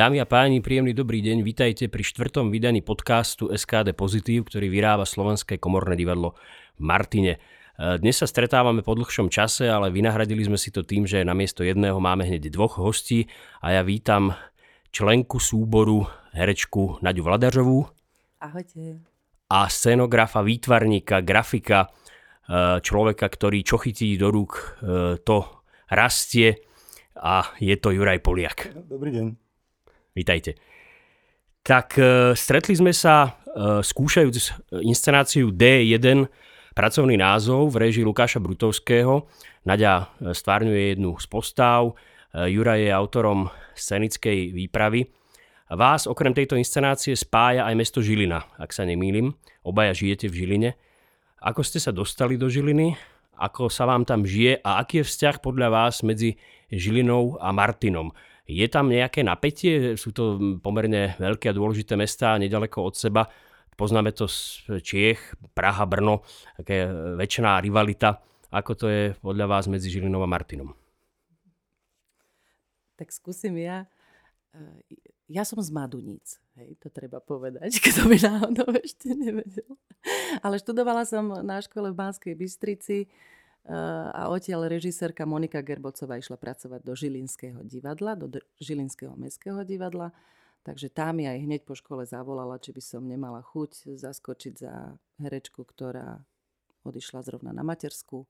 Dámy a páni, príjemný dobrý deň. Vítajte pri štvrtom vydaní podcastu SKD Pozitív, ktorý vyrába Slovenské komorné divadlo v Martine. E, dnes sa stretávame po dlhšom čase, ale vynahradili sme si to tým, že na miesto jedného máme hneď dvoch hostí a ja vítam členku súboru, herečku Naďu Vladařovú. Ahojte. A scenografa, výtvarníka, grafika, e, človeka, ktorý čo chytí do rúk, e, to rastie a je to Juraj Poliak. Dobrý deň. Vítajte. Tak e, stretli sme sa e, skúšajúc inscenáciu D1, pracovný názov v režii Lukáša Brutovského. Nadia e, stvárňuje jednu z postav, Jura je autorom scenickej výpravy. Vás okrem tejto inscenácie spája aj mesto Žilina, ak sa nemýlim. Obaja žijete v Žiline. Ako ste sa dostali do Žiliny? Ako sa vám tam žije? A aký je vzťah podľa vás medzi Žilinou a Martinom? Je tam nejaké napätie? Sú to pomerne veľké a dôležité mestá nedaleko od seba. Poznáme to z Čiech, Praha, Brno, také väčšiná rivalita. Ako to je podľa vás medzi Žilinou a Martinom? Tak skúsim ja. E, ja som z Maduníc, hej, to treba povedať, kto by náhodou ešte nevedel. Ale študovala som na škole v Banskej Bystrici, a odtiaľ režisérka Monika Gerbocová išla pracovať do Žilinského divadla, do Žilinského mestského divadla. Takže tá mi aj hneď po škole zavolala, či by som nemala chuť zaskočiť za herečku, ktorá odišla zrovna na matersku.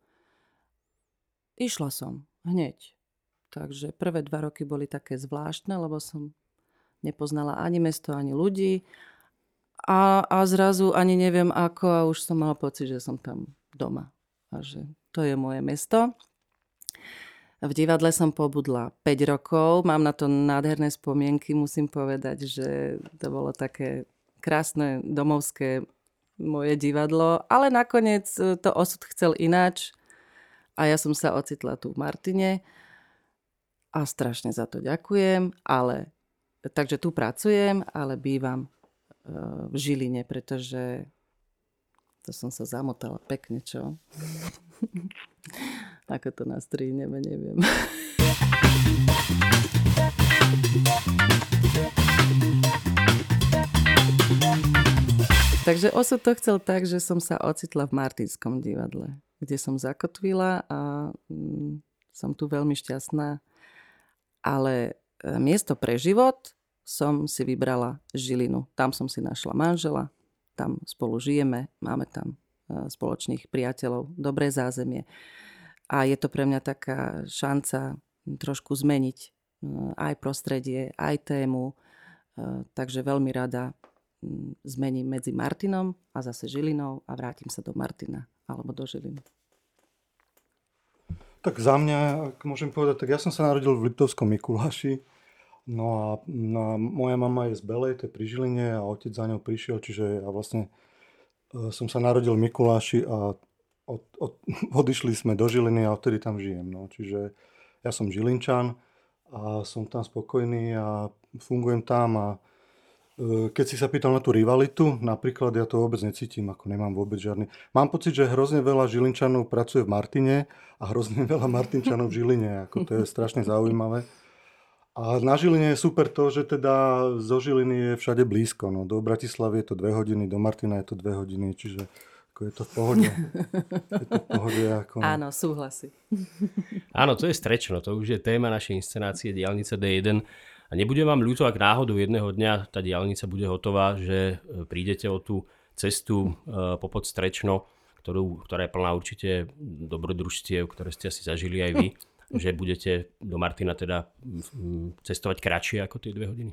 Išla som hneď. Takže prvé dva roky boli také zvláštne, lebo som nepoznala ani mesto, ani ľudí. A, a zrazu ani neviem ako a už som mala pocit, že som tam doma. A že to je moje mesto. V divadle som pobudla 5 rokov, mám na to nádherné spomienky, musím povedať, že to bolo také krásne domovské moje divadlo, ale nakoniec to osud chcel ináč a ja som sa ocitla tu v Martine a strašne za to ďakujem, ale takže tu pracujem, ale bývam e, v Žiline, pretože to som sa zamotala pekne, čo? Ako to nastrihneme, neviem. Takže osud to chcel tak, že som sa ocitla v Martinskom divadle, kde som zakotvila a mm, som tu veľmi šťastná. Ale e, miesto pre život som si vybrala Žilinu. Tam som si našla manžela, tam spolu žijeme, máme tam spoločných priateľov, dobré zázemie. A je to pre mňa taká šanca trošku zmeniť e, aj prostredie, aj tému. E, takže veľmi rada zmením medzi Martinom a zase Žilinou a vrátim sa do Martina alebo do Žiliny. Tak za mňa, ak môžem povedať, tak ja som sa narodil v Liptovskom Mikuláši. No a, no a moja mama je z Belej, to je pri Žiline a otec za ňou prišiel, čiže ja vlastne Eh, som sa narodil v Mikuláši a od, od, odišli sme do Žiliny a odtedy tam žijem. No. Čiže ja som Žilinčan a som tam spokojný a fungujem tam a eh, keď si sa pýtal na tú rivalitu, napríklad ja to vôbec necítim, ako nemám vôbec žiadny. Mám pocit, že hrozne veľa Žilinčanov pracuje v Martine a hrozne veľa Martinčanov v Žiline. Ako to je strašne zaujímavé. A na Žiline je super to, že teda zo Žiliny je všade blízko. No, do Bratislavy je to dve hodiny, do Martina je to dve hodiny, čiže ako je to v pohode. Je to v pohode ako... Áno, súhlasí. Áno, to je strečno, to už je téma našej inscenácie Diálnica D1. A nebude vám ľúto, ak náhodou jedného dňa tá diálnica bude hotová, že e, prídete o tú cestu e, popod Strečno, ktorú, ktorá je plná určite dobrodružstiev, ktoré ste asi zažili aj vy že budete do Martina teda mm, cestovať kratšie ako tie dve hodiny?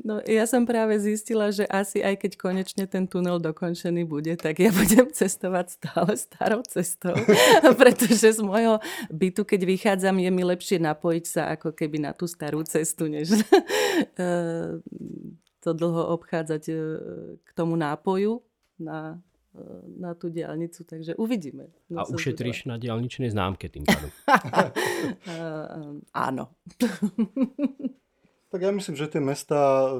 No ja som práve zistila, že asi aj keď konečne ten tunel dokončený bude, tak ja budem cestovať stále starou cestou, pretože z môjho bytu, keď vychádzam, je mi lepšie napojiť sa ako keby na tú starú cestu, než eh, to dlho obchádzať eh, k tomu nápoju na na tú diálnicu, takže uvidíme. No, A ušetríš na diálničnej známke tým pádom. Áno. tak ja myslím, že tie mesta,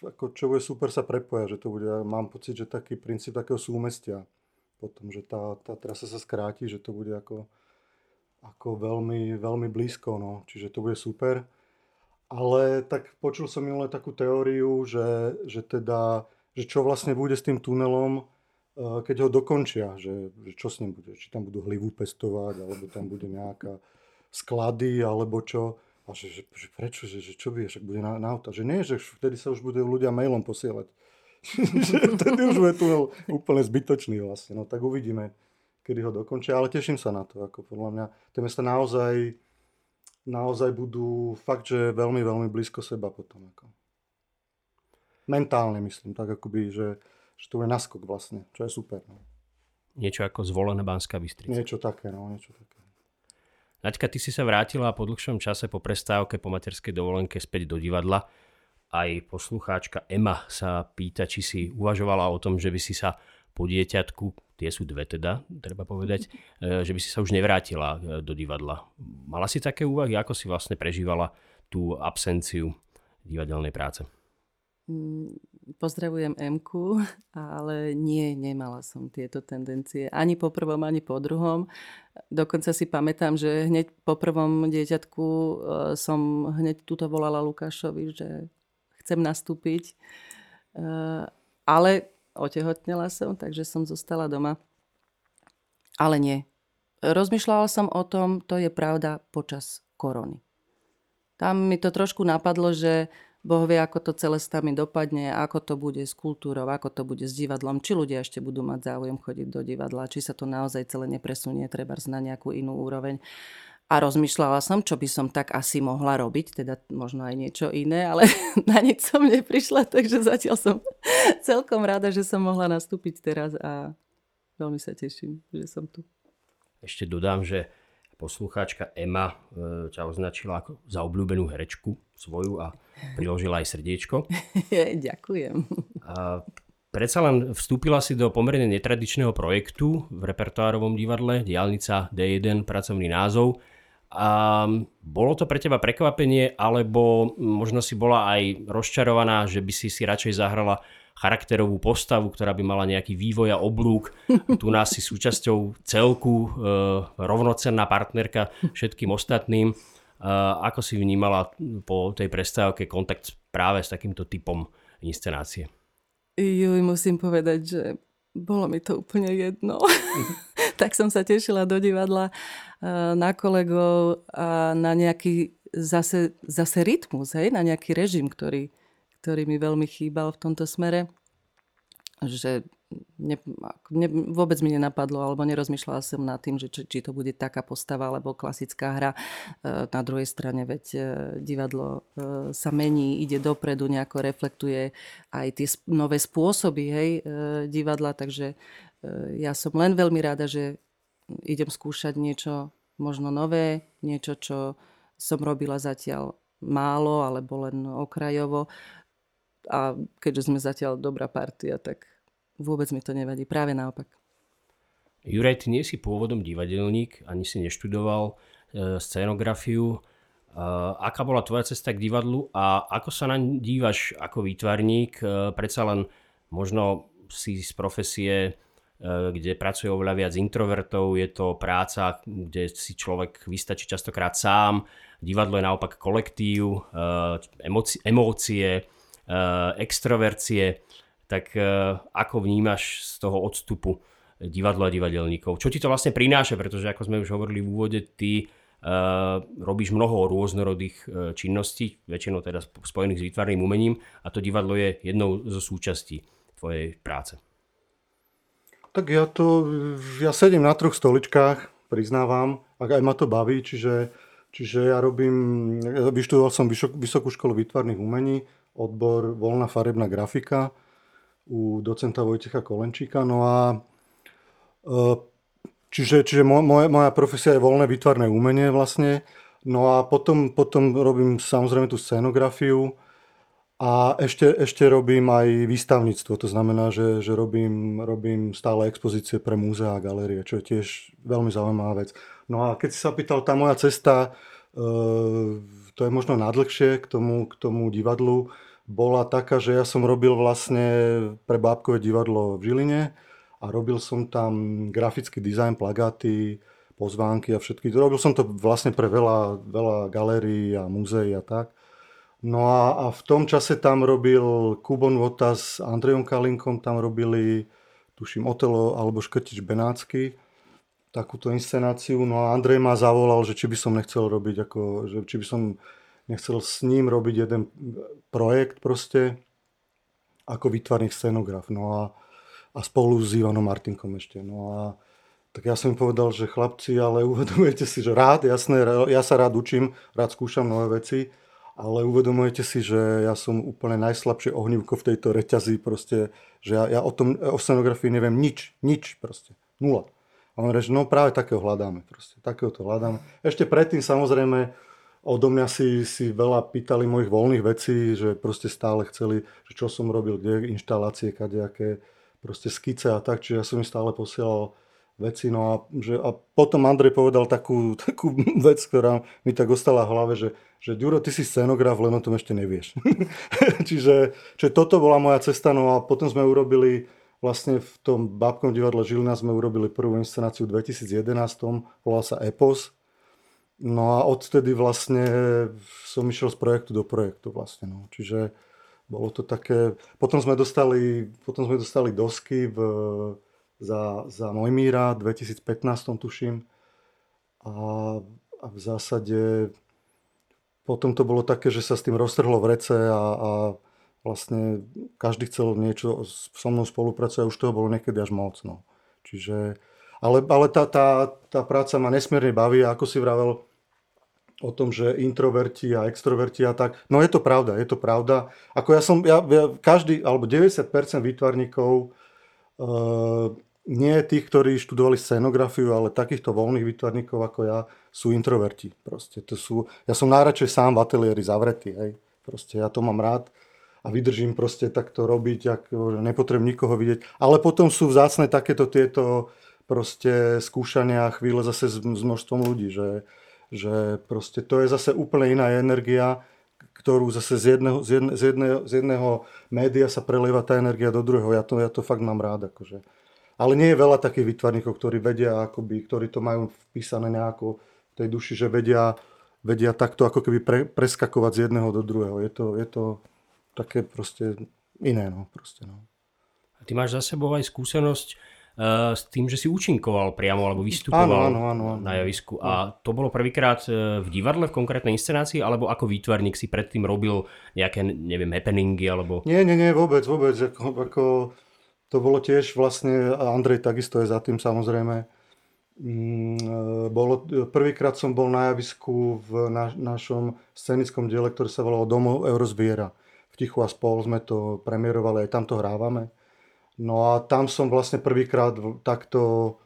ako čo bude super, sa prepoja, že to bude, mám pocit, že taký princíp takého súmestia potom, že tá, tá trasa sa skráti, že to bude ako, ako veľmi, veľmi blízko, no. čiže to bude super. ale tak počul som minule takú teóriu, že, že teda, že čo vlastne bude s tým tunelom, eh, keď ho dokončia, že, že čo s ním bude, či tam budú hlivu pestovať, alebo tam bude nejaká sklady, alebo čo. A že, že, že prečo, že, že čo by, však bude na, na auta. Že nie, že vtedy sa už budú ľudia mailom posielať. vtedy už bude tunel úplne zbytočný vlastne. No tak uvidíme, kedy ho dokončia, ale teším sa na to. Ako podľa mňa tie mesta naozaj, naozaj budú fakt, že veľmi, veľmi blízko seba potom. Ako. Mentálne myslím, tak akoby, že, že to je naskok vlastne, čo je super. No. Niečo ako zvolená Banská Bystrica. Niečo také, no, niečo také. Naďka, ty si sa vrátila po dlhšom čase po prestávke po materskej dovolenke späť do divadla. Aj poslucháčka Ema sa pýta, či si uvažovala o tom, že by si sa po dieťatku, tie sú dve teda, treba povedať, e, že by si sa už nevrátila e, do divadla. Mala si také úvahy, ako si vlastne prežívala tú absenciu divadelnej práce? Pozdravujem Emku, ale nie, nemala som tieto tendencie. Ani po prvom, ani po druhom. Dokonca si pamätám, že hneď po prvom dieťatku e, som hneď túto volala Lukášovi, že chcem nastúpiť. E, ale otehotnela som, takže som zostala doma. Ale nie. Rozmýšľala som o tom, to je pravda, počas korony. Tam mi to trošku napadlo, že Boh vie, ako to celé s nami dopadne, ako to bude s kultúrou, ako to bude s divadlom, či ľudia ešte budú mať záujem chodiť do divadla, či sa to naozaj celé nepresunie, treba na nejakú inú úroveň. A rozmýšľala som, čo by som tak asi mohla robiť, teda možno aj niečo iné, ale na nič som neprišla, takže zatiaľ som celkom rada, že som mohla nastúpiť teraz a veľmi sa teším, že som tu. Ešte dodám, že poslucháčka Ema e, ťa označila ako za obľúbenú herečku svoju a priložila aj srdiečko. Ďakujem. A predsa len vstúpila si do pomerne netradičného projektu v repertoárovom divadle Diálnica D1, pracovný názov. A bolo to pre teba prekvapenie, alebo možno si bola aj rozčarovaná, že by si si radšej zahrala charakterovú postavu, ktorá by mala nejaký vývoj a oblúk. Tu nás si súčasťou celku, e, rovnocenná partnerka všetkým ostatným. E, ako si vnímala po tej prestávke kontakt práve s takýmto typom inscenácie? Juj, musím povedať, že bolo mi to úplne jedno. tak som sa tešila do divadla e, na kolegov a na nejaký zase, zase rytmus, hej? na nejaký režim, ktorý, ktorý mi veľmi chýbal v tomto smere. Že ne, ne, vôbec mi nenapadlo, alebo nerozmýšľala som nad tým, že či, či to bude taká postava, alebo klasická hra. E, na druhej strane, veď e, divadlo e, sa mení, ide dopredu, nejako reflektuje aj tie nové spôsoby hej, divadla, takže ja som len veľmi rada, že idem skúšať niečo možno nové, niečo, čo som robila zatiaľ málo alebo len okrajovo a keďže sme zatiaľ dobrá partia, tak vôbec mi to nevadí. Práve naopak. Juraj, ty nie si pôvodom divadelník, ani si neštudoval e, scenografiu. E, aká bola tvoja cesta k divadlu a ako sa na dívaš ako výtvarník? E, predsa len možno si z profesie, e, kde pracuje oveľa viac introvertov, je to práca, kde si človek vystačí častokrát sám. Divadlo je naopak kolektív, e, emócie, extrovercie, tak eh, ako vnímaš z toho odstupu divadla a divadelníkov? Čo ti to vlastne prináša, pretože ako sme už hovorili v úvode, ty Uh, robíš mnoho rôznorodých činností, väčšinou teda spojených s výtvarným umením a to divadlo je jednou zo súčastí tvojej práce. Tak ja to, ja sedím na troch stoličkách, priznávam, ak aj ma to baví, čiže, čiže ja robím, vyštudoval som Vysokú školu výtvarných umení, odbor voľná farebná grafika u docenta Vojtecha Kolenčíka. No a e, čiže, čiže moja, moja profesia je voľné výtvarné umenie vlastne. No a potom, potom robím samozrejme tú scenografiu a ešte, ešte robím aj výstavníctvo. To znamená, že, že robím, robím stále expozície pre múzea a galérie, čo je tiež veľmi zaujímavá vec. No a keď si sa pýtal, tá moja cesta e, to je možno nadlhšie k tomu, k tomu divadlu, bola taká, že ja som robil vlastne pre Bábkové divadlo v Žiline a robil som tam grafický dizajn, plagáty, pozvánky a všetky. Robil som to vlastne pre veľa, veľa galérií a múzeí a tak. No a, a v tom čase tam robil Kubon Vota s Andrejom Kalinkom, tam robili, tuším, Otelo alebo Škrtič Benácky, takúto inscenáciu. No a Andrej ma zavolal, že či by som nechcel robiť, ako, že či by som nechcel s ním robiť jeden projekt proste, ako výtvarný scenograf. No a, a spolu s Ivanom Martinkom ešte. No a tak ja som im povedal, že chlapci, ale uvedomujete si, že rád, jasné, ja sa rád učím, rád skúšam nové veci, ale uvedomujete si, že ja som úplne najslabšie ohnívko v tejto reťazi, proste, že ja, ja o tom, o scenografii neviem nič, nič proste, nula. A on že no práve takého hľadáme, proste, takého to hľadáme. Ešte predtým samozrejme odo mňa si, si veľa pýtali mojich voľných vecí, že proste stále chceli, že čo som robil, kde inštalácie, kadejaké, proste skice a tak, čiže ja som im stále posielal veci. No a, že, a potom Andrej povedal takú, takú vec, ktorá mi tak ostala v hlave, že, že Ďuro, ty si scenograf, len o tom ešte nevieš. čiže, čiže toto bola moja cesta, no a potom sme urobili vlastne v tom Bábkom divadle Žilina sme urobili prvú inscenáciu v 2011, volala sa Epos. No a odtedy vlastne som išiel z projektu do projektu vlastne, no. Čiže bolo to také, potom sme dostali, potom sme dostali dosky v, za, za Mojmíra v 2015 tuším. A, a v zásade potom to bolo také, že sa s tým roztrhlo v rece a, a vlastne každý chcel niečo so mnou spolupracovať už toho bolo niekedy až moc. No. Čiže, ale, ale tá, tá, tá práca ma nesmierne baví a ako si vravel o tom, že introverti a extroverti a tak, no je to pravda, je to pravda. Ako ja som, ja, ja každý, alebo 90% výtvarníkov uh, nie tých, ktorí študovali scenografiu, ale takýchto voľných výtvarníkov ako ja sú introverti. Proste to sú, ja som najradšej sám v ateliéri zavretý. Hej. Proste ja to mám rád a vydržím proste takto robiť, ak nepotrebujem nikoho vidieť. Ale potom sú vzácne takéto tieto proste skúšania a chvíle zase s, s množstvom ľudí, že, že proste to je zase úplne iná energia, ktorú zase z jedného, z, jedne, z, jedného, z jedného média sa prelieva tá energia do druhého. Ja to, ja to fakt mám rád. Akože. Ale nie je veľa takých výtvarníkov, ktorí vedia, akoby, ktorí to majú vpísané nejako v tej duši, že vedia, vedia takto ako keby pre, preskakovať z jedného do druhého. Je to, je to také proste iné. No, proste, no. A ty máš za sebou aj skúsenosť uh, s tým, že si účinkoval priamo alebo vystupoval áno, áno, áno, áno. na javisku. A to bolo prvýkrát eh, v divadle v konkrétnej inscenácii alebo ako výtvarník si predtým robil nejaké, neviem, happeningy alebo... Nie, nie, nie, vôbec, vôbec. Ako, ako to bolo tiež vlastne, a Andrej takisto je za tým samozrejme, mm, e, bolo, prvýkrát som bol na javisku v na, našom scenickom diele, ktoré sa volalo Domov Eurozbiera. V Tichu a spol sme to premiérovali, aj tam to hrávame. No a tam som vlastne prvýkrát takto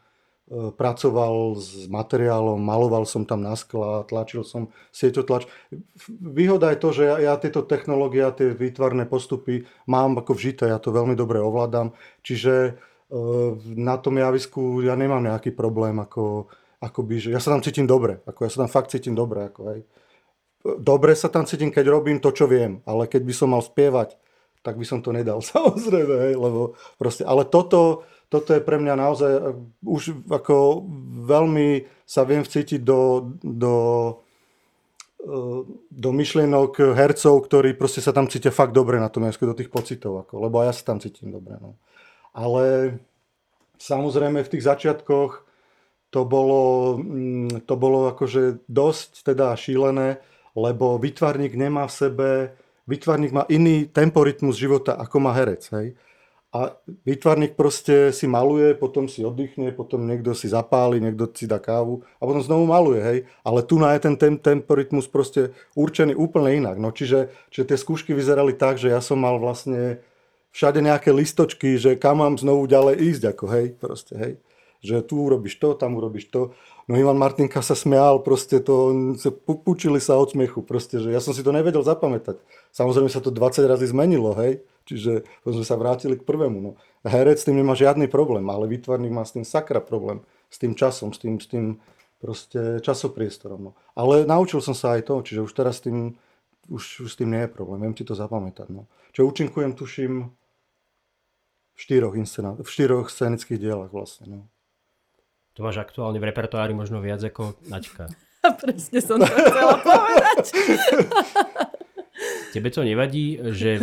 E, pracoval s materiálom, maloval som tam na skla, tlačil som sieťotlač. Výhoda je to, že ja, ja tieto technológie a tie výtvarné postupy mám ako vžité, ja to veľmi dobre ovládam, čiže e, na tom javisku ja nemám nejaký problém, ako, akoby, že ja sa tam cítim dobre, ako ja sa tam fakt cítim dobre. Ako, hej. Dobre sa tam cítim, keď robím to, čo viem, ale keď by som mal spievať, tak by som to nedal, samozrejme, hej, lebo proste, ale toto, toto je pre mňa naozaj eh, už ako veľmi sa viem vcítiť do, do, eh, do myšlienok hercov, ktorí proste sa tam cítia fakt dobre na tom jazyku, do tých pocitov, ako, lebo ja sa tam cítim dobre. No. Ale samozrejme v tých začiatkoch to bolo, mm, to bolo akože dosť teda šílené, lebo vytvarník nemá v sebe, vytvarník má iný temporitmus života, ako má herec. Hej? A výtvarník proste si maluje, potom si oddychne, potom niekto si zapáli, niekto si dá kávu a potom znovu maluje, hej. Ale tu na je ten tem, temporitmus proste určený úplne inak. No čiže, čiže tie skúšky vyzerali tak, že ja som mal vlastne všade nejaké listočky, že kam mám znovu ďalej ísť, ako hej, proste, hej. Že tu urobíš to, tam urobíš to. No Ivan Martinka sa smial, proste to, pučili sa od smiechu, proste, že ja som si to nevedel zapamätať. Samozrejme sa to 20 razy zmenilo, hej Čiže potom sme sa vrátili k prvému. No. Herec s tým nemá žiadny problém, ale výtvarník má s tým sakra problém. S tým časom, s tým, s tým proste časopriestorom. No. Ale naučil som sa aj to, čiže už teraz s tým, už, už s tým nie je problém. Viem ti to zapamätať. No. Čo účinkujem, tuším, v štyroch, inscená- v štyroch scenických dielach vlastne. No. To máš aktuálne v repertoári možno viac ako Naďka. Presne som to chcela povedať. Tebe to nevadí, že e,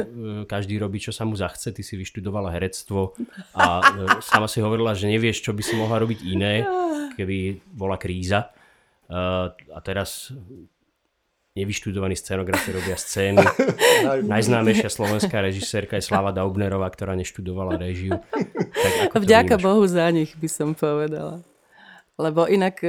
každý robí, čo sa mu zachce, ty si vyštudovala herectvo a e, sama si hovorila, že nevieš, čo by si mohla robiť iné, keby bola kríza. A teraz nevyštudovaní scenografi robia scény. Najznámejšia slovenská režisérka je Slava Daubnerová, ktorá neštudovala režiu. Tak ako Vďaka Bohu za nich by som povedala. Lebo inak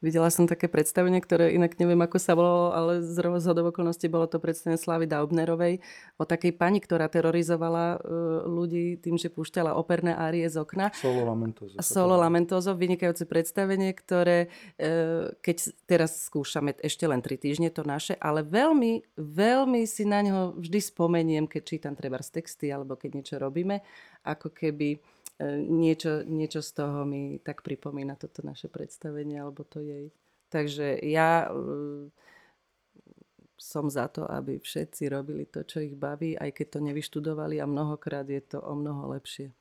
Videla som také predstavenie, ktoré inak neviem, ako sa volalo, ale z rozhodov okolností bolo to predstavenie Slavy Daubnerovej o takej pani, ktorá terorizovala uh, ľudí tým, že púšťala operné árie z okna. Solo Lamentoso. Solo Lamentoso, vynikajúce predstavenie, ktoré, uh, keď teraz skúšame ešte len tri týždne to naše, ale veľmi, veľmi si na ňo vždy spomeniem, keď čítam treba z texty alebo keď niečo robíme, ako keby E, niečo, niečo z toho mi tak pripomína toto naše predstavenie alebo to jej. Takže ja e, som za to, aby všetci robili to, čo ich baví, aj keď to nevyštudovali a mnohokrát je to o mnoho lepšie.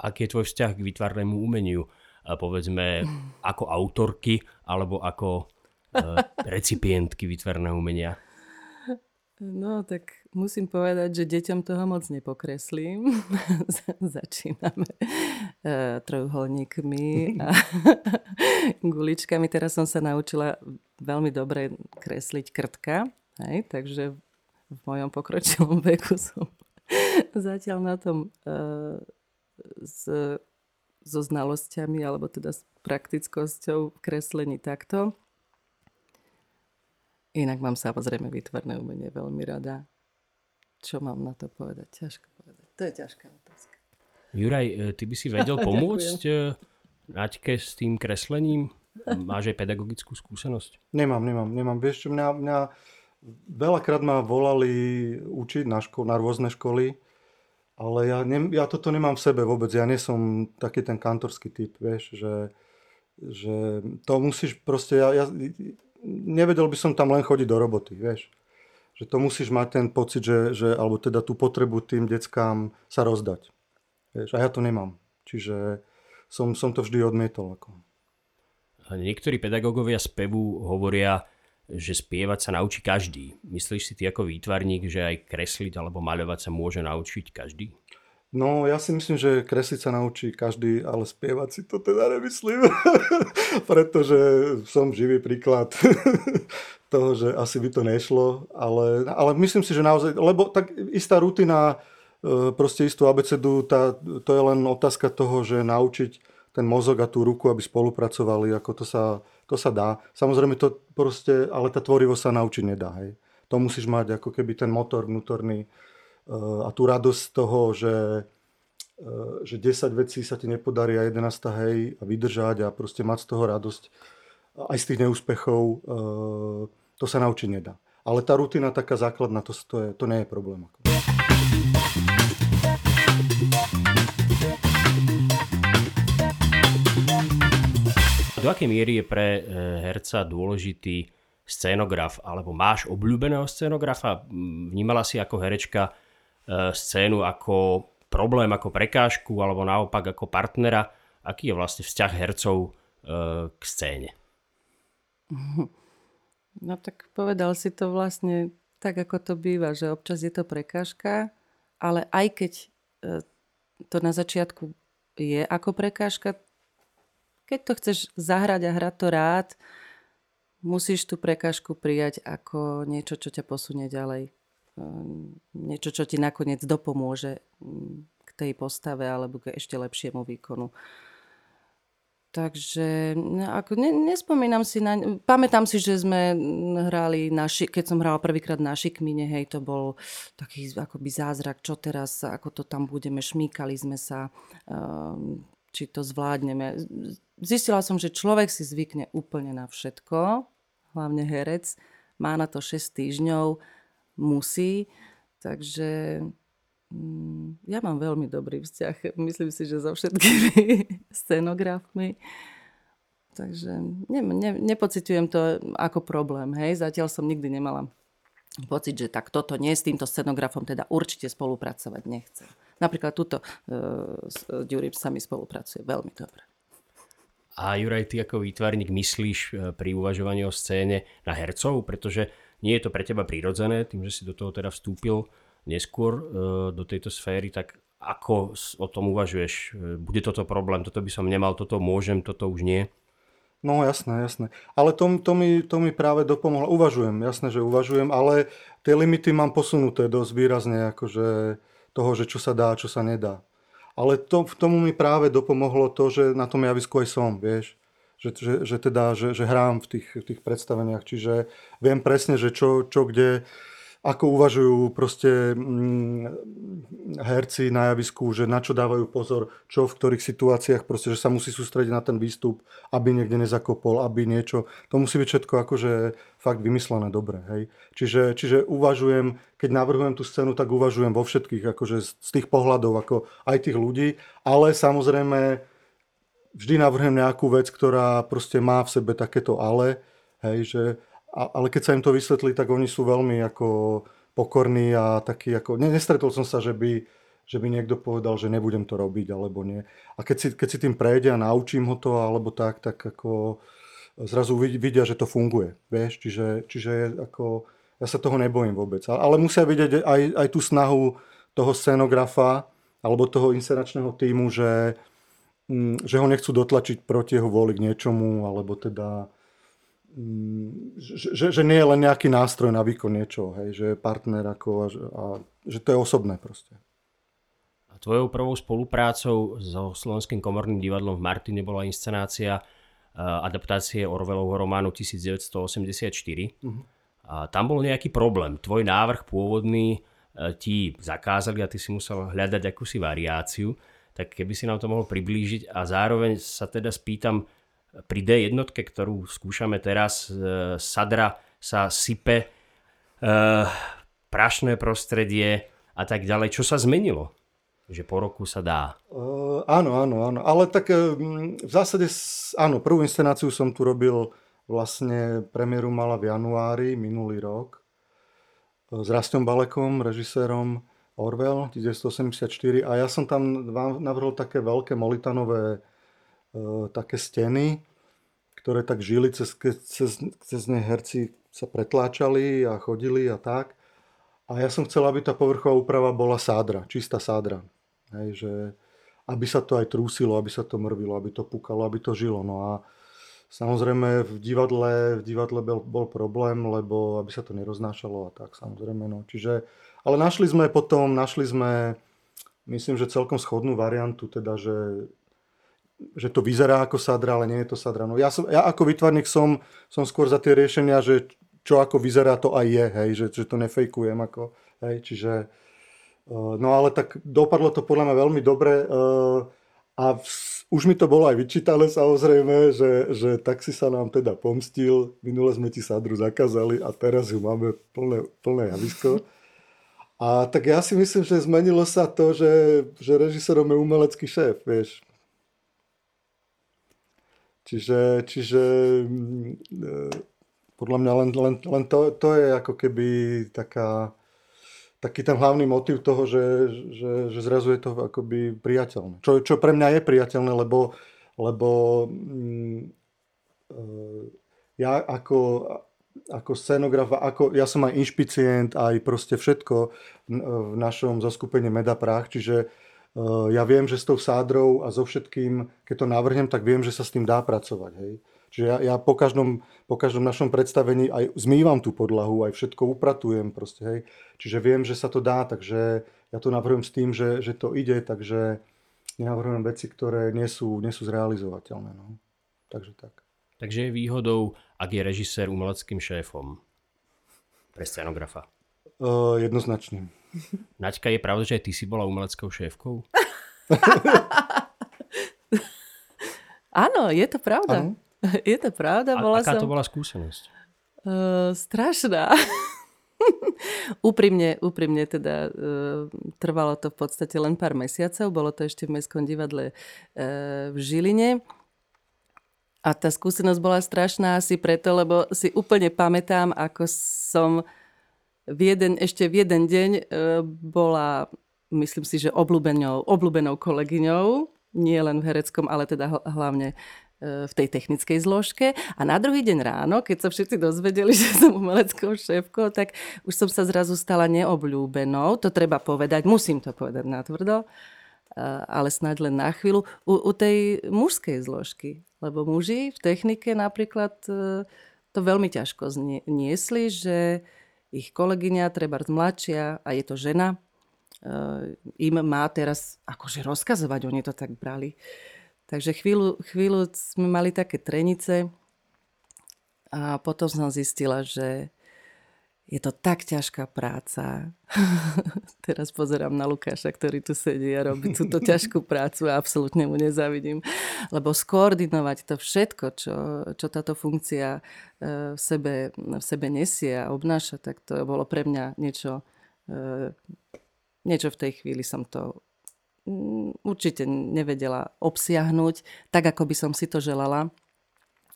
Aký je tvoj vzťah k výtvarnému umeniu? Povedzme, ako autorky alebo ako e, recipientky výtvarného umenia? No, tak musím povedať, že deťom toho moc nepokreslím. Začíname uh, trojuholníkmi a guličkami. Teraz som sa naučila veľmi dobre kresliť krtka, hej, takže v mojom pokročilom veku som zatiaľ na tom uh, s, so znalosťami, alebo teda s praktickosťou v kreslení takto. Inak mám samozrejme výtvarné umenie veľmi rada. Čo mám na to povedať? Ťažko povedať. To je ťažká otázka. Juraj, e, ty by si vedel pomôcť e, Naďke s tým kreslením? Máš aj pedagogickú skúsenosť? Nemám, nemám, nemám. Vieš čo, mňa, mňa veľakrát ma volali učiť na, ško- na rôzne školy, ale ja, ne, ja toto nemám v sebe vôbec. Ja nie som taký ten kantorský typ, vieš, že, že to musíš proste, ja, ja, nevedel by som tam len chodiť do roboty, vieš. Že to musíš mať ten pocit, že, že alebo teda tú potrebu tým deckám sa rozdať. Vieš, a ja to nemám. Čiže som, som to vždy odmietol. Ako. Niektorí pedagógovia spevu hovoria, že spievať sa naučí každý. Myslíš si ty ako výtvarník, že aj kresliť alebo maľovať sa môže naučiť každý? No, ja si myslím, že kresliť sa naučí každý, ale spievať si to teda nemyslím. Pretože som živý príklad toho, že asi by to nešlo. Ale, ale myslím si, že naozaj, lebo tak istá rutina, e, proste istú abecedu, tá, to je len otázka toho, že naučiť ten mozog a tú ruku, aby spolupracovali, ako to sa, to sa dá. Samozrejme to proste, ale tá tvorivosť sa naučiť nedá. Hej. To musíš mať ako keby ten motor vnútorný, a tú radosť z toho, že, e, že 10 vecí sa ti nepodarí a 11 hej a vydržať a proste mať z toho radosť aj z tých neúspechov, e, to sa naučiť nedá. Ale tá rutina taká základná, to, to, je, to nie je problém. Do akej miery je pre herca dôležitý scénograf, alebo máš obľúbeného scénografa? Vnímala si ako herečka scénu ako problém, ako prekážku, alebo naopak ako partnera. Aký je vlastne vzťah hercov e, k scéne? No tak povedal si to vlastne tak, ako to býva, že občas je to prekážka, ale aj keď e, to na začiatku je ako prekážka, keď to chceš zahrať a hrať to rád, musíš tú prekážku prijať ako niečo, čo ťa posunie ďalej. Niečo, čo ti nakoniec dopomôže mm, k tej postave alebo k ešte lepšiemu výkonu. Takže no, ako, ne, nespomínam si na... Pamätám si, že sme hrali, na ši, keď som hrala prvýkrát na šikmine, hej, to bol taký akoby zázrak, čo teraz, ako to tam budeme, šmíkali sme sa, um, či to zvládneme. Zistila som, že človek si zvykne úplne na všetko, hlavne herec, má na to 6 týždňov, musí. Takže mm, ja mám veľmi dobrý vzťah, myslím si, že so všetkými scenografmi. Takže ne, ne, nepocitujem to ako problém. Hej? Zatiaľ som nikdy nemala pocit, že tak toto nie, s týmto scenografom teda určite spolupracovať nechcem. Napríklad túto uh, s Ďurim sa mi spolupracuje veľmi dobre. A Juraj, ty ako výtvarník myslíš e, pri uvažovaní o scéne na hercov? Pretože nie je to pre teba prirodzené, tým, že si do toho teda vstúpil neskôr do tejto sféry, tak ako o tom uvažuješ? Bude toto problém, toto by som nemal, toto môžem, toto už nie? No jasné, jasné. Ale to, to, mi, to mi práve dopomohlo. Uvažujem, jasné, že uvažujem, ale tie limity mám posunuté dosť výrazne, akože toho, že čo sa dá, čo sa nedá. Ale to, tomu mi práve dopomohlo to, že na tom javisku aj som, vieš. Že, že, že teda, že, že hrám v tých, v tých predstaveniach, čiže viem presne, že čo, čo kde, ako uvažujú proste mm, herci na javisku, že na čo dávajú pozor, čo v ktorých situáciách, proste, že sa musí sústrediť na ten výstup, aby niekde nezakopol, aby niečo. To musí byť všetko akože fakt vymyslené dobre. Hej. Čiže, čiže uvažujem, keď navrhujem tú scénu, tak uvažujem vo všetkých, akože z tých pohľadov, ako aj tých ľudí, ale samozrejme vždy navrhujem nejakú vec, ktorá proste má v sebe takéto ale, hej, že a, ale keď sa im to vysvetlí, tak oni sú veľmi ako pokorní a takí ako... Nestretol som sa, že by, že by niekto povedal, že nebudem to robiť alebo nie. A keď si, keď si tým prejde a naučím ho to alebo tak, tak ako zrazu vidia, že to funguje. Vieš? Čiže, čiže je ako, ja sa toho nebojím vôbec. Ale musia vidieť aj, aj tú snahu toho scenografa alebo toho inscenačného týmu, že, že ho nechcú dotlačiť proti jeho voli k niečomu, alebo teda Mm, že, že nie je len nejaký nástroj na výkon niečoho, hej, že je partner ako a, a že to je osobné proste. A tvojou prvou spoluprácou so Slovenským komorným divadlom v Martine bola inscenácia uh, adaptácie Orwellovho románu 1984. Uh-huh. A tam bol nejaký problém. Tvoj návrh pôvodný uh, ti zakázali a ty si musel hľadať akúsi variáciu. Tak keby si nám to mohol priblížiť a zároveň sa teda spýtam, pri D jednotke, ktorú skúšame teraz, e, sadra sa sype, e, prašné prostredie a tak ďalej. Čo sa zmenilo? Že po roku sa dá. Uh, áno, áno, áno. Ale tak v zásade, áno, prvú inscenáciu som tu robil vlastne, premiéru mala v januári minulý rok s Rastom Balekom, režisérom Orwell 1984 a ja som tam navrhol také veľké molitanové E, také steny, ktoré tak žili, cez, cez, cez ne herci sa pretláčali a chodili a tak. A ja som chcel, aby tá povrchová úprava bola sádra, čistá sádra. Hej, že aby sa to aj trúsilo, aby sa to mrvilo, aby to pukalo, aby to žilo. No a samozrejme v divadle, v divadle bol, bol problém, lebo aby sa to neroznášalo a tak samozrejme. No. Čiže, ale našli sme potom, našli sme, myslím, že celkom schodnú variantu, teda, že že to vyzerá ako sadra, ale nie je to sadra. No ja, som, ja ako vytvarník som, som skôr za tie riešenia, že čo ako vyzerá, to aj je, hej, že, že to nefejkujem. Ako, hej, čiže, uh, no ale tak dopadlo to podľa mňa veľmi dobre uh, a v, už mi to bolo aj vyčítané samozrejme, že, že tak si sa nám teda pomstil, minule sme ti sadru zakázali a teraz ju máme plné, plné javisko. A tak ja si myslím, že zmenilo sa to, že, že režisérom je umelecký šéf, vieš. Čiže, čiže mm, e, podľa mňa len, len, len to, to je ako keby taká, taký ten hlavný motiv toho, že, že, že zrazu je to akoby priateľné. Čo, čo pre mňa je priateľné, lebo, lebo mm, e, ja ako, ako scenograf, ako, ja som aj inšpicient, aj proste všetko v našom zoskupení Medaprach, čiže Eh, ja viem, že s tou sádrou a so všetkým, keď to navrhnem, tak viem, že sa s tým dá pracovať. Hej. Čiže ja, ja po, každom, po každom našom predstavení aj zmývam tú podlahu, aj všetko upratujem. Proste, hej. Čiže viem, že sa to dá, takže ja to navrhujem s tým, že, že to ide, takže nenavrhujem veci, ktoré nie sú, nie sú zrealizovateľné. No. Takže tak. Takže je výhodou, ak je režisér umeleckým šéfom pre scenografa. Uh, jednoznačne. Naďka, je pravda, že aj ty si bola umeleckou šéfkou? Áno, je to pravda. Ano? Je to pravda. Bola A, aká som... to bola skúsenosť? Uh, strašná. úprimne, úprimne teda uh, trvalo to v podstate len pár mesiacov. Bolo to ešte v Mestskom divadle uh, v Žiline. A tá skúsenosť bola strašná asi preto, lebo si úplne pamätám, ako som v jeden, ešte v jeden deň e, bola, myslím si, že obľúbenou, obľúbenou kolegyňou, nie len v hereckom, ale teda hlavne v tej technickej zložke a na druhý deň ráno, keď sa všetci dozvedeli, že som umeleckou šéfkou, tak už som sa zrazu stala neobľúbenou. To treba povedať, musím to povedať natvrdo, ale snáď len na chvíľu, u, u tej mužskej zložky. Lebo muži v technike napríklad e, to veľmi ťažko niesli, že ich kolegyňa, treba mladšia a je to žena, e, im má teraz akože rozkazovať, oni to tak brali. Takže chvíľu, chvíľu sme mali také trenice a potom som zistila, že je to tak ťažká práca. Teraz pozerám na Lukáša, ktorý tu sedí a robí túto ťažkú prácu a absolútne mu nezavidím. Lebo skoordinovať to všetko, čo, čo táto funkcia e, v sebe, v sebe nesie a obnáša, tak to bolo pre mňa niečo, e, niečo v tej chvíli som to Mm, určite nevedela obsiahnuť tak, ako by som si to želala.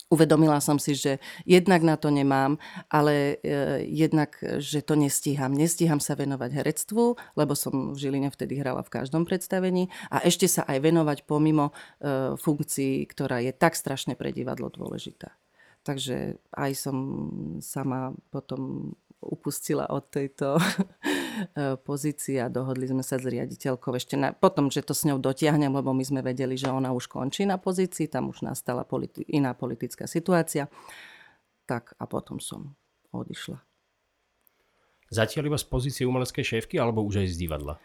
Uvedomila som si, že jednak na to nemám, ale e, jednak, že to nestíham. Nestíham sa venovať herectvu, lebo som v Žiline vtedy hrala v každom predstavení a ešte sa aj venovať pomimo e, funkcií, ktorá je tak strašne pre divadlo dôležitá. Takže aj som sama potom upustila od tejto pozícii a dohodli sme sa s riaditeľkou ešte na, potom, že to s ňou dotiahnem, lebo my sme vedeli, že ona už končí na pozícii, tam už nastala politi- iná politická situácia. Tak a potom som odišla. Zatiaľ iba z pozície umeleckej šéfky alebo už aj z divadla?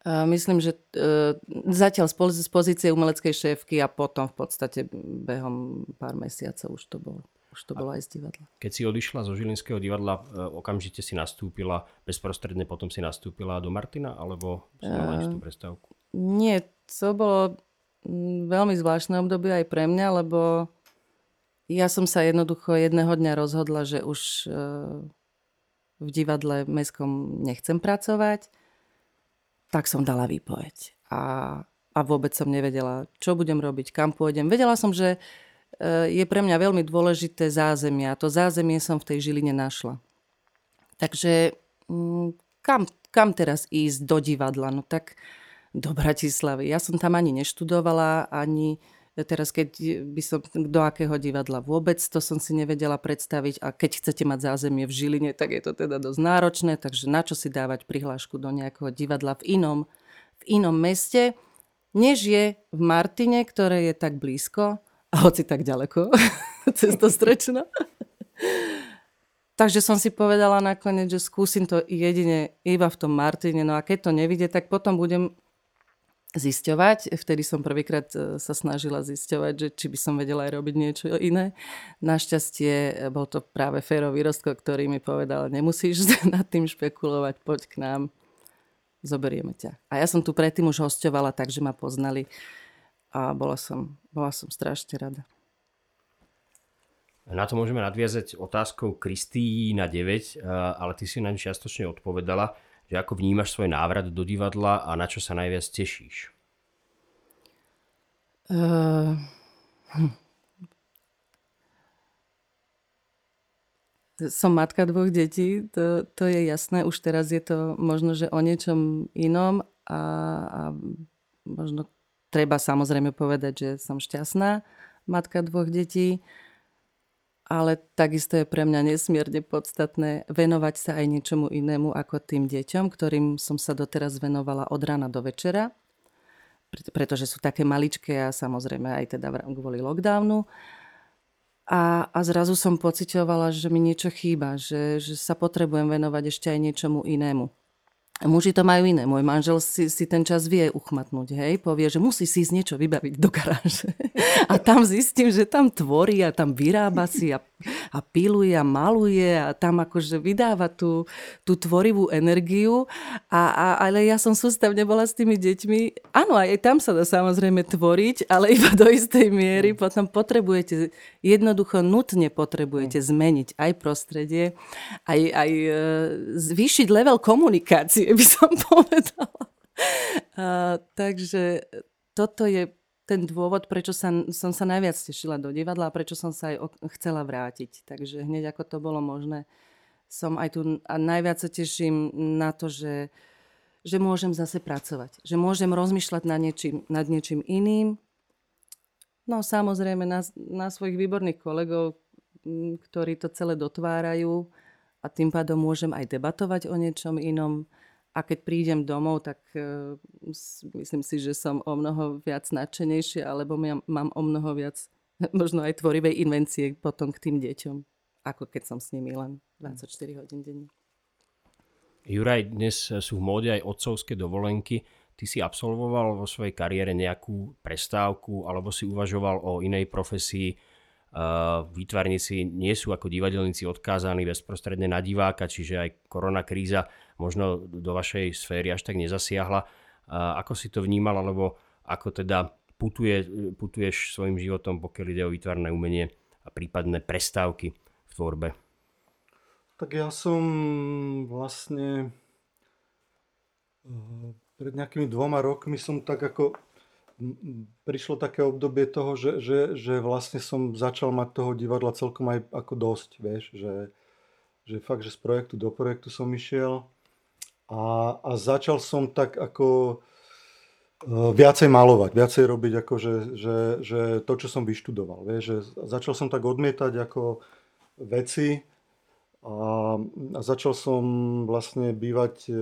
Uh, myslím, že uh, zatiaľ z pozície umeleckej šéfky a potom v podstate behom pár mesiacov už to bolo. Už to bolo aj z divadla. Keď si odišla zo Žilinského divadla, e, okamžite si nastúpila, bezprostredne potom si nastúpila do Martina, alebo si mala uh, tú prestávku? Nie, to bolo mm, veľmi zvláštne obdobie aj pre mňa, lebo ja som sa jednoducho jedného dňa rozhodla, že už uh, v divadle mestskom nechcem pracovať, tak som dala výpoveď. A, a vôbec som nevedela, čo budem robiť, kam pôjdem. Vedela som, že Eh, je pre mňa veľmi dôležité zázemie a to zázemie som v tej Žiline našla. Takže mm, kam, kam teraz ísť do divadla? No tak do Bratislavy. Ja som tam ani neštudovala, ani teraz keď by som do akého divadla vôbec, to som si nevedela predstaviť a keď chcete mať zázemie v Žiline, tak je to teda dosť náročné, takže na čo si dávať prihlášku do nejakého divadla v inom, v inom meste, než je v Martine, ktoré je tak blízko hoci tak ďaleko, cez to strečno. Takže som si povedala nakoniec, že skúsim to jedine iba v tom Martine, no a keď to nevidie, tak potom budem zisťovať. Vtedy som prvýkrát e, sa snažila zisťovať, že či by som vedela aj robiť niečo iné. Našťastie e, bol to práve Fero Výrostko, ktorý mi povedal, nemusíš nad tým špekulovať, poď k nám, zoberieme ťa. A ja som tu predtým už hostovala, takže ma poznali a bola som, bola som strašne rada. Na to môžeme nadviazať otázkou Kristý na 9, ale ty si na čiastočne odpovedala, že ako vnímaš svoj návrat do divadla a na čo sa najviac tešíš? Uh, hm. Som matka dvoch detí, to, to je jasné. Už teraz je to možno, že o niečom inom a, a možno treba samozrejme povedať, že som šťastná matka dvoch detí, ale takisto je pre mňa nesmierne podstatné venovať sa aj niečomu inému ako tým deťom, ktorým som sa doteraz venovala od rána do večera, pretože sú také maličké a samozrejme aj teda kvôli lockdownu. A, a zrazu som pocitovala, že mi niečo chýba, že, že sa potrebujem venovať ešte aj niečomu inému. Muži to majú iné. Môj manžel si, si ten čas vie uchmatnúť, hej. Povie, že musí si ísť niečo vybaviť do garáže. A tam zistím, že tam tvorí a tam vyrába si a, a piluje a maluje a tam akože vydáva tú, tú tvorivú energiu. A, a, ale ja som sústavne bola s tými deťmi. Áno, aj tam sa dá samozrejme tvoriť, ale iba do istej miery. Potom potrebujete, jednoducho nutne potrebujete zmeniť aj prostredie, aj, aj e, zvýšiť level komunikácie by som povedala. A, takže toto je ten dôvod, prečo sa, som sa najviac tešila do divadla a prečo som sa aj chcela vrátiť. Takže hneď ako to bolo možné, som aj tu a najviac sa teším na to, že, že môžem zase pracovať. Že môžem rozmýšľať nad niečím, nad niečím iným. No samozrejme na, na svojich výborných kolegov, ktorí to celé dotvárajú a tým pádom môžem aj debatovať o niečom inom. A keď prídem domov, tak uh, myslím si, že som o mnoho viac nadšenejšia, alebo mám o mnoho viac možno aj tvorivej invencie potom k tým deťom, ako keď som s nimi len 24 hodín denne. Juraj, dnes sú v móde aj otcovské dovolenky. Ty si absolvoval vo svojej kariére nejakú prestávku alebo si uvažoval o inej profesii? Výtvarníci nie sú ako divadelníci odkázaní bezprostredne na diváka, čiže aj korona kríza možno do vašej sféry až tak nezasiahla. Ako si to vnímal, alebo ako teda putuje, putuješ svojim životom, pokiaľ ide o výtvarné umenie a prípadné prestávky v tvorbe? Tak ja som vlastne eh, pred nejakými dvoma rokmi som tak ako prišlo také obdobie toho, že, že, že vlastne som začal mať toho divadla celkom aj ako dosť, vieš, že, že fakt, že z projektu do projektu som išiel a, a začal som tak ako Eh, viacej malovať, viacej robiť ako, že, že, že to, čo som vyštudoval. Vieš, že začal som tak odmietať ako veci a, a začal som vlastne bývať e,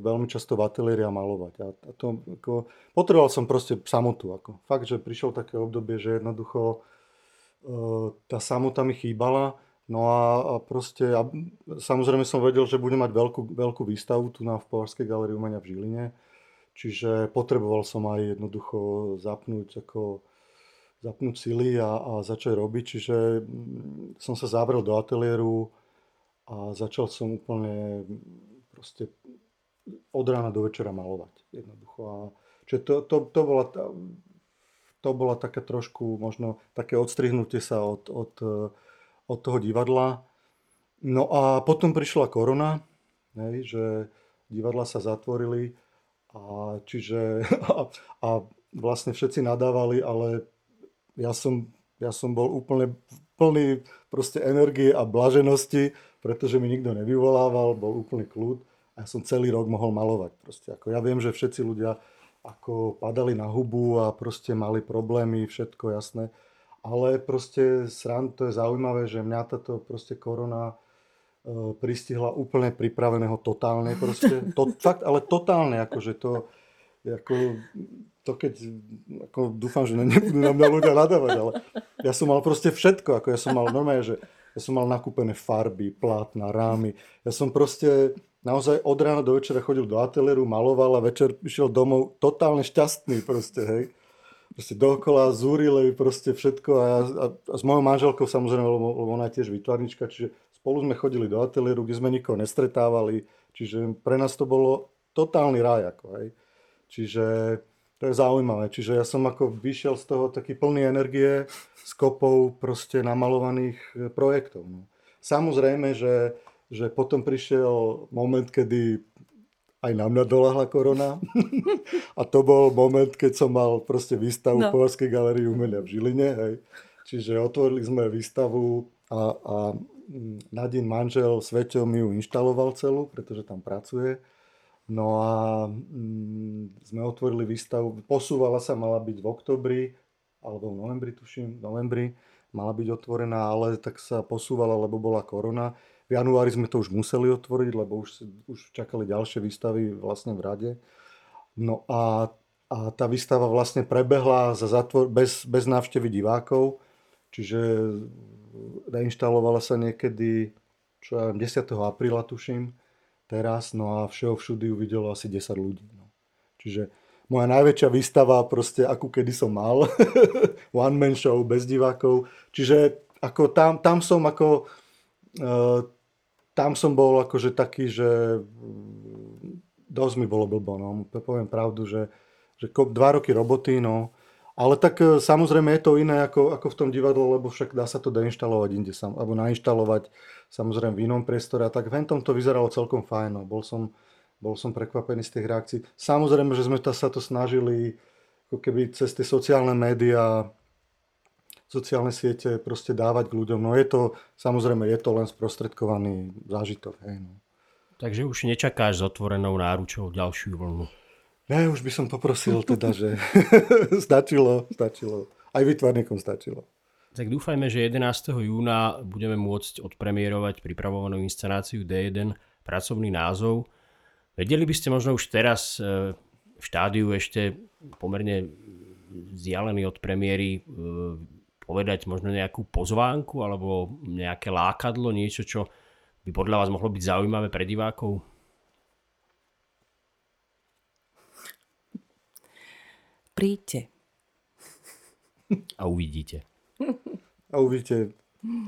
veľmi často v ateliéri a malovať. A, a to, ako, potreboval som proste samotu. Ako. Fakt, že prišlo také obdobie, že jednoducho e, tá samota mi chýbala. No a, a proste, a samozrejme som vedel, že budem mať veľkú, veľkú výstavu tu na v Považskej galerii umenia v Žiline Čiže potreboval som aj jednoducho zapnúť, ako, zapnúť sily a, a začať robiť. Čiže mm, som sa zavrel do ateliéru a začal som úplne proste od rána do večera malovať. Jednoducho. A, čiže to, to, to, bola, to bola také trošku možno také odstrihnutie sa od, od, od toho divadla. No a potom prišla korona, hej, že divadla sa zatvorili a čiže a, a vlastne všetci nadávali, ale ja som, ja som bol úplne plný proste energie a blaženosti, pretože mi nikto nevyvolával, bol úplný kľud a ja som celý rok mohol malovať. Proste. Ako ja viem, že všetci ľudia ako padali na hubu a proste mali problémy, všetko jasné. Ale proste sran, to je zaujímavé, že mňa táto proste korona E, pristihla úplne pripraveného totálne proste. To, fakt, ale totálne, akože to, ako, to keď, ako dúfam, že nebudú na mňa ľudia nadávať, ale ja som mal proste všetko, ako ja som mal normálne, že ja som mal nakúpené farby, plátna, rámy. Ja som proste naozaj od rána do večera chodil do ateliéru, maloval a večer išiel domov totálne šťastný proste, hej. Proste dookola zúrili proste všetko a, a, a s mojou manželkou samozrejme, lebo, lebo ona je tiež výtvarnička, čiže Spolu sme chodili do ateliéru, kde sme nikoho nestretávali, čiže pre nás to bolo totálny raj. Ako, hej. Čiže to je zaujímavé. Čiže ja som ako vyšiel z toho taký plný energie s kopou proste namalovaných e, projektov. No. Samozrejme, že, že potom prišiel moment, kedy aj na mňa korona. a to bol moment, keď som mal proste výstavu no. v Povarskej galerii umenia v Žiline. Hej. Čiže otvorili sme výstavu a, a Nadin manžel Sveťo mi ju inštaloval celú, pretože tam pracuje. No a mm, sme otvorili výstavu, posúvala sa, mala byť v oktobri, alebo v novembri, tuším, v novembri, mala byť otvorená, ale tak sa posúvala, lebo bola korona. V januári sme to už museli otvoriť, lebo už, už čakali ďalšie výstavy vlastne v rade. No a, a tá výstava vlastne prebehla za zatvor, bez, bez návštevy divákov, čiže reinštalovala sa niekedy, čo ja viem, 10. apríla tuším, teraz, no a všeho všudy ju asi 10 ľudí. No. Čiže moja najväčšia výstava, proste akú kedy som mal, one man show, bez divákov. Čiže ako tam, tam som ako, tam som bol akože taký, že mm, dosť mi bolo blbo, no. Poviem pravdu, že, že dva roky roboty, no, ale tak e, samozrejme je to iné ako, ako v tom divadle, lebo však dá sa to deinštalovať inde, sam, alebo nainštalovať samozrejme v inom priestore. A tak ventom to vyzeralo celkom fajn. No. Bol, som, bol som prekvapený z tých reakcií. Samozrejme, že sme to, sa to snažili ako keby cez tie sociálne médiá, sociálne siete proste dávať k ľuďom. No je to, samozrejme, je to len sprostredkovaný zážitok. Hej, no. Takže už nečakáš s otvorenou náručou ďalšiu vlnu. Ne, už by som poprosil teda, že stačilo, stačilo. aj vytvarníkom stačilo. Tak dúfajme, že 11. júna budeme môcť odpremierovať pripravovanú inscenáciu D1 pracovný názov. Vedeli by ste možno už teraz e, v štádiu ešte pomerne vzdialený od premiéry e, povedať možno nejakú pozvánku alebo nejaké lákadlo, niečo, čo by podľa vás mohlo byť zaujímavé pre divákov? Príďte. A uvidíte. A uvidíte,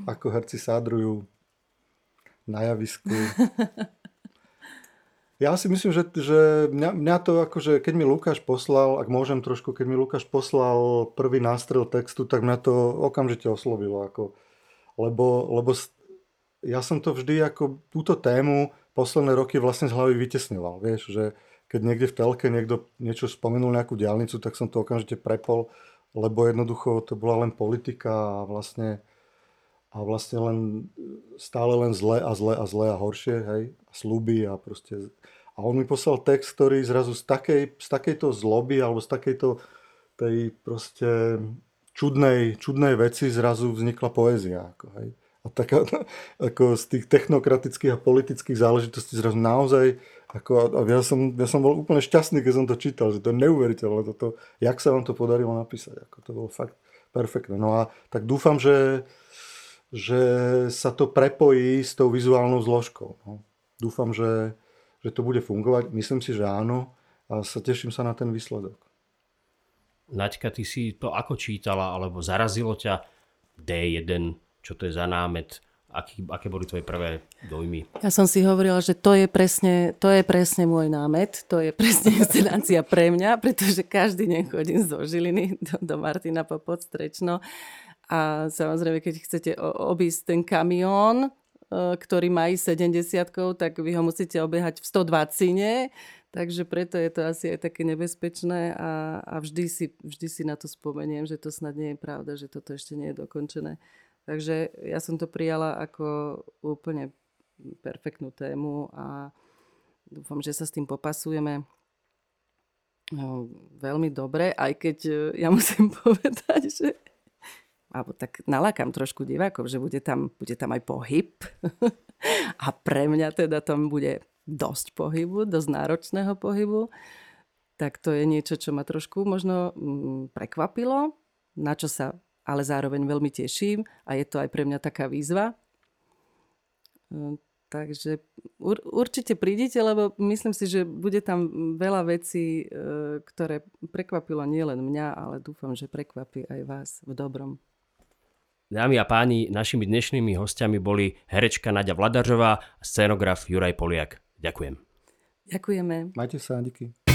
ako herci sádrujú na javisku. Ja si myslím, že, že mňa, mňa to akože, keď mi Lukáš poslal, ak môžem trošku, keď mi Lukáš poslal prvý nástrel textu, tak mňa to okamžite oslovilo. Ako, lebo, lebo ja som to vždy ako túto tému posledné roky vlastne z hlavy vytesňoval. Vieš, že keď niekde v telke niekto niečo spomenul, nejakú diálnicu, tak som to okamžite prepol lebo jednoducho to bola len politika a vlastne, a vlastne len, stále len zle a zle a zle a horšie, hej, a slúby a proste... A on mi poslal text, ktorý zrazu z, takej, z takejto zloby alebo z takejto tej proste čudnej, čudnej veci zrazu vznikla poézia. Ako, hej. A taká, ako z tých technokratických a politických záležitostí zrazu naozaj ako, a ja, som, ja som bol úplne šťastný, keď som to čítal, že to je neuveriteľné, toto, jak sa vám to podarilo napísať. Ako, to bolo fakt perfektné. No a tak dúfam, že, že sa to prepojí s tou vizuálnou zložkou. No. Dúfam, že, že to bude fungovať. Myslím si, že áno a sa teším sa na ten výsledok. Naďka, ty si to ako čítala, alebo zarazilo ťa D1, čo to je za námet, Aký, aké boli tvoje prvé dojmy? Ja som si hovorila, že to je presne, to je presne môj námet, to je presne inscenácia pre mňa, pretože každý deň chodím zo Žiliny do, do Martina Popod Strečno a samozrejme, keď chcete obísť ten kamión, e, ktorý má i 70 tak vy ho musíte obiehať v 120 Takže preto je to asi aj také nebezpečné a, a vždy, si, vždy si na to spomeniem, že to snad nie je pravda, že toto ešte nie je dokončené. Takže ja som to prijala ako úplne perfektnú tému a dúfam, že sa s tým popasujeme no, veľmi dobre, aj keď e, ja musím povedať, že alebo tak nalákam trošku divákov, že bude tam, bude tam aj pohyb a pre mňa teda tam bude dosť pohybu, dosť náročného pohybu, tak to je niečo, čo ma trošku možno mm, prekvapilo, na čo sa ale zároveň veľmi teším a je to aj pre mňa taká výzva. Hm, takže ur, určite prídite, lebo myslím si, že bude tam veľa vecí, e, ktoré prekvapilo nielen mňa, ale dúfam, že prekvapí aj vás v dobrom. Dámy a páni, našimi dnešnými hostiami boli herečka Nadia Vladařová a scénograf Juraj Poliak. Ďakujem. Ďakujeme. Majte sa, díky.